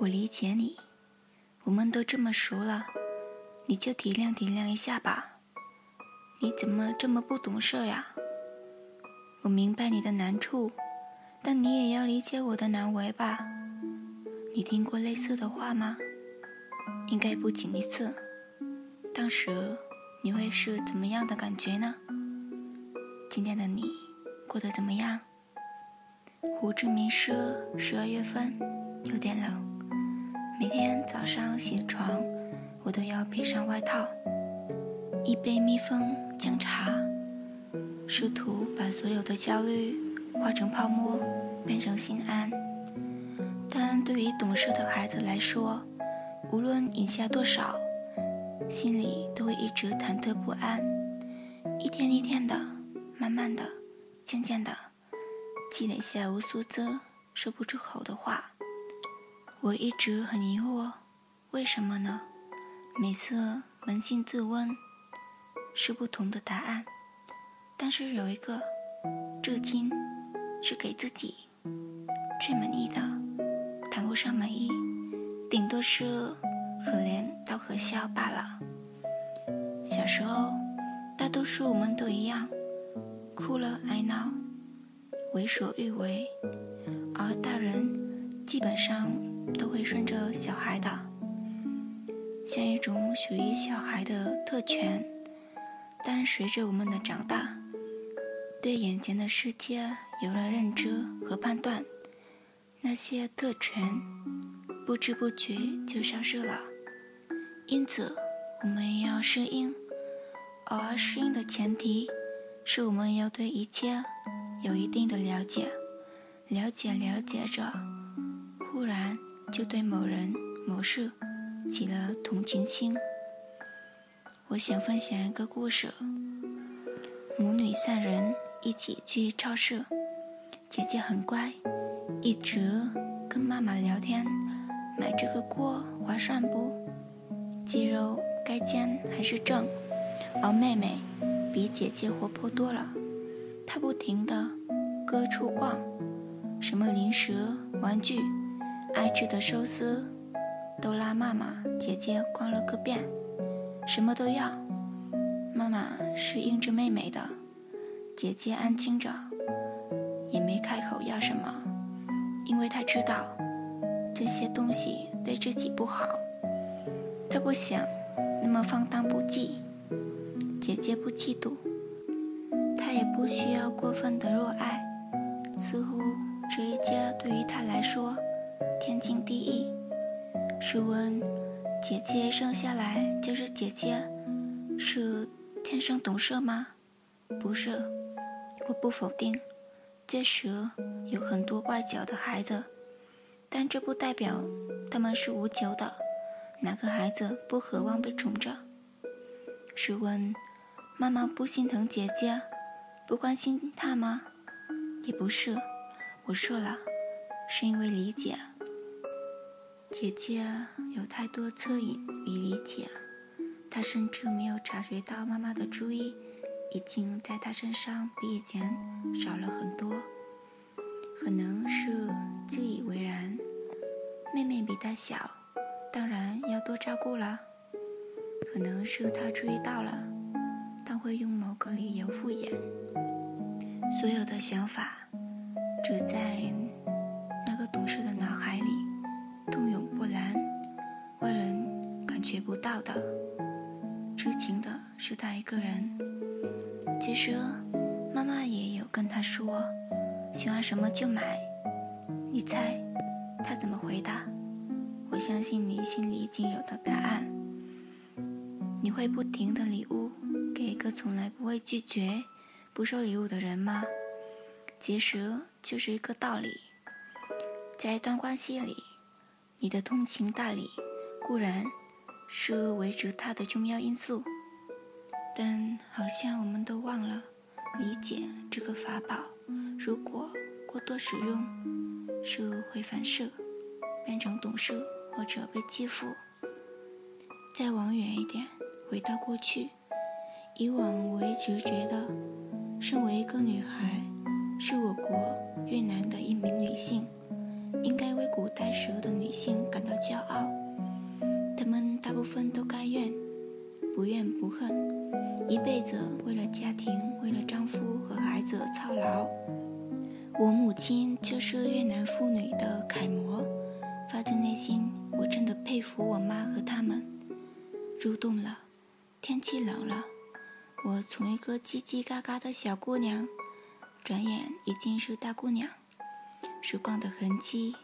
我理解你，我们都这么熟了，你就体谅体谅一下吧。你怎么这么不懂事呀？我明白你的难处，但你也要理解我的难为吧。你听过类似的话吗？应该不仅一次。当时你会是怎么样的感觉呢？今天的你过得怎么样？胡志明市十二月份有点冷。每天早上起床，我都要披上外套，一杯蜜蜂姜茶，试图把所有的焦虑化成泡沫，变成心安。但对于懂事的孩子来说，无论饮下多少，心里都会一直忐忑不安，一天一天的，慢慢的，渐渐的，积累下无数字说不出口的话。我一直很疑惑，为什么呢？每次扪心自问，是不同的答案。但是有一个，至今是给自己最满意的，谈不上满意，顶多是可怜到可笑罢了。小时候，大多数我们都一样，哭了爱闹，为所欲为，而大人基本上。都会顺着小孩的，像一种属于小孩的特权。但随着我们的长大，对眼前的世界有了认知和判断，那些特权不知不觉就消失了。因此，我们要适应，而适应的前提是我们要对一切有一定的了解。了解了解着，忽然。就对某人某事起了同情心。我想分享一个故事：母女三人一起去超市，姐姐很乖，一直跟妈妈聊天，买这个锅划算不？鸡肉该煎还是蒸？而妹妹比姐姐活泼多了，她不停地各处逛，什么零食、玩具。爱吃的寿司，都拉妈妈、姐姐逛了个遍，什么都要。妈妈是应着妹妹的，姐姐安静着，也没开口要什么，因为她知道这些东西对自己不好，她不想那么放荡不羁。姐姐不嫉妒，她也不需要过分的热爱，似乎这一切对于她来说。天经地义。试问，姐姐生下来就是姐姐，是天生懂事吗？不是，我不否定，确实有很多外角的孩子，但这不代表他们是无求的。哪个孩子不渴望被宠着？试问，妈妈不心疼姐姐，不关心她吗？也不是，我说了，是因为理解。姐姐有太多恻隐与理解，她甚至没有察觉到妈妈的注意已经在她身上比以前少了很多。可能是自以为然，妹妹比她小，当然要多照顾了。可能是她注意到了，但会用某个理由敷衍。所有的想法，只在的，知情的是他一个人。其实，妈妈也有跟他说，喜欢什么就买。你猜，他怎么回答？我相信你心里已经有的答案。你会不停的礼物给一个从来不会拒绝不收礼物的人吗？其实就是一个道理，在一段关系里。你的通情达理固然是维持他的重要因素，但好像我们都忘了理解这个法宝。如果过多使用，是会反射，变成懂事或者被欺负。再往远一点，回到过去，以往我一直觉得，身为一个女孩，是我国越南的一名女性。应该为古代时候的女性感到骄傲大部分都甘愿，不怨不恨，一辈子为了家庭、为了丈夫和孩子操劳。我母亲就是越南妇女的楷模，发自内心，我真的佩服我妈和他们。入冬了，天气冷了，我从一个叽叽嘎嘎的小姑娘，转眼已经是大姑娘。时光的痕迹，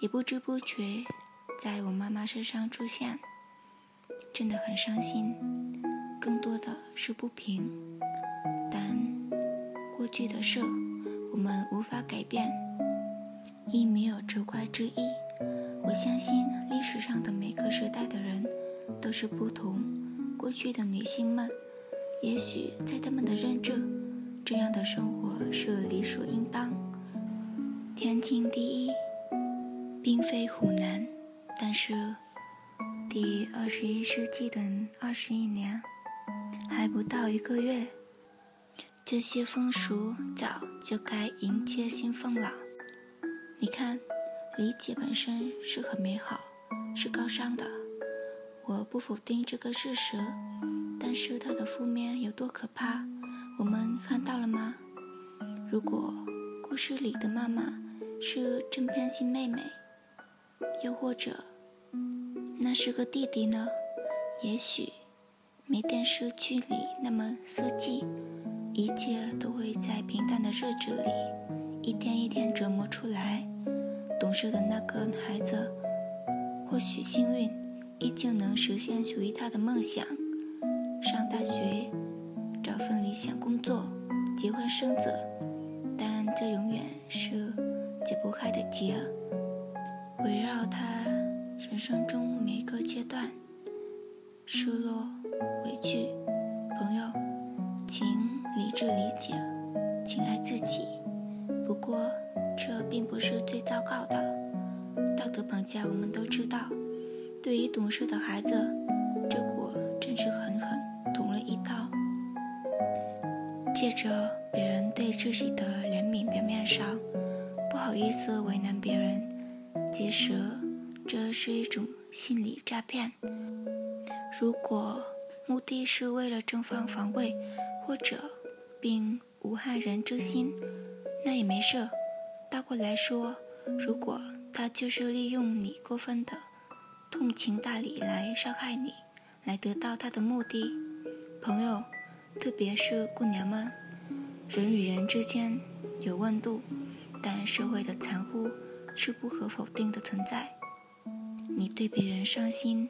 也不知不觉在我妈妈身上出现，真的很伤心，更多的是不平。但过去的事，我们无法改变，亦没有责怪之意。我相信历史上的每个时代的人都是不同。过去的女性们，也许在他们的认知，这样的生活是理所应当。天经地义，并非虎难，但是第二十一世纪的二十一年还不到一个月，这些风俗早就该迎接新风了。你看，理解本身是很美好，是高尚的，我不否定这个事实，但是它的负面有多可怕，我们看到了吗？如果故事里的妈妈。是正偏心妹妹，又或者那是个弟弟呢？也许没电视剧里那么色寂，一切都会在平淡的日子里一天一天折磨出来。懂事的那个孩子，或许幸运，依旧能实现属于他的梦想：上大学，找份理想工作，结婚生子。但这永远是。解不开的结，围绕他人生中每个阶段，失落、委屈。朋友，请理智理解，请爱自己。不过，这并不是最糟糕的。道德绑架，我们都知道。对于懂事的孩子，这果真是狠狠捅了一刀。借着别人对自己的怜悯，表面上。不好意思为难别人，其实这是一种心理诈骗。如果目的是为了正方防卫，或者并无害人之心，那也没事。倒过来说，如果他就是利用你过分的通情达理来伤害你，来得到他的目的，朋友，特别是姑娘们，人与人之间有温度。但社会的残酷是不可否定的存在。你对别人伤心，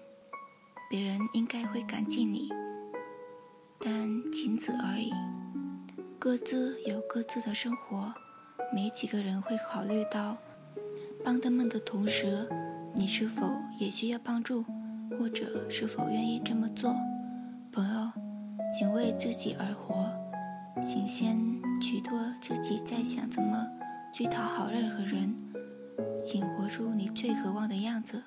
别人应该会感激你，但仅此而已。各自有各自的生活，没几个人会考虑到帮他们的同时，你是否也需要帮助，或者是否愿意这么做？朋友，请为自己而活，请先取脱自己在想怎么。去讨好任何人，请活出你最渴望的样子。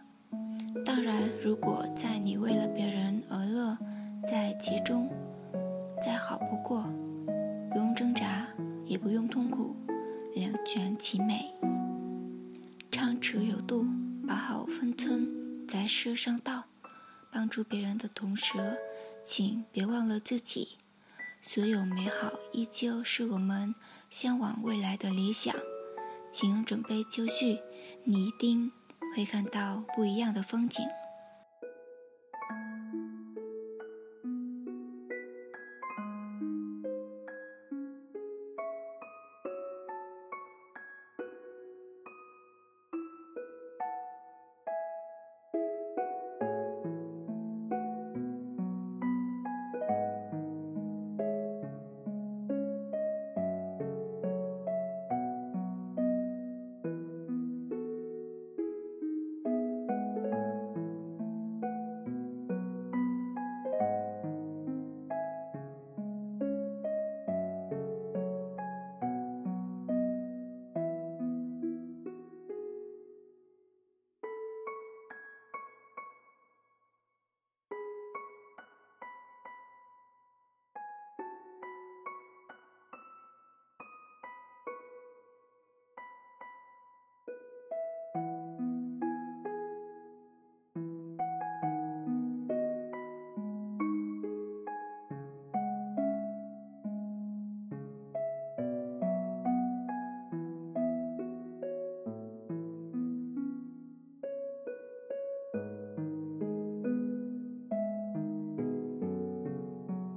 当然，如果在你为了别人而乐，在其中再好不过，不用挣扎，也不用痛苦，两全其美。唱词有度，把好分寸，在世上道。帮助别人的同时，请别忘了自己。所有美好依旧是我们向往未来的理想。请准备就绪，你一定会看到不一样的风景。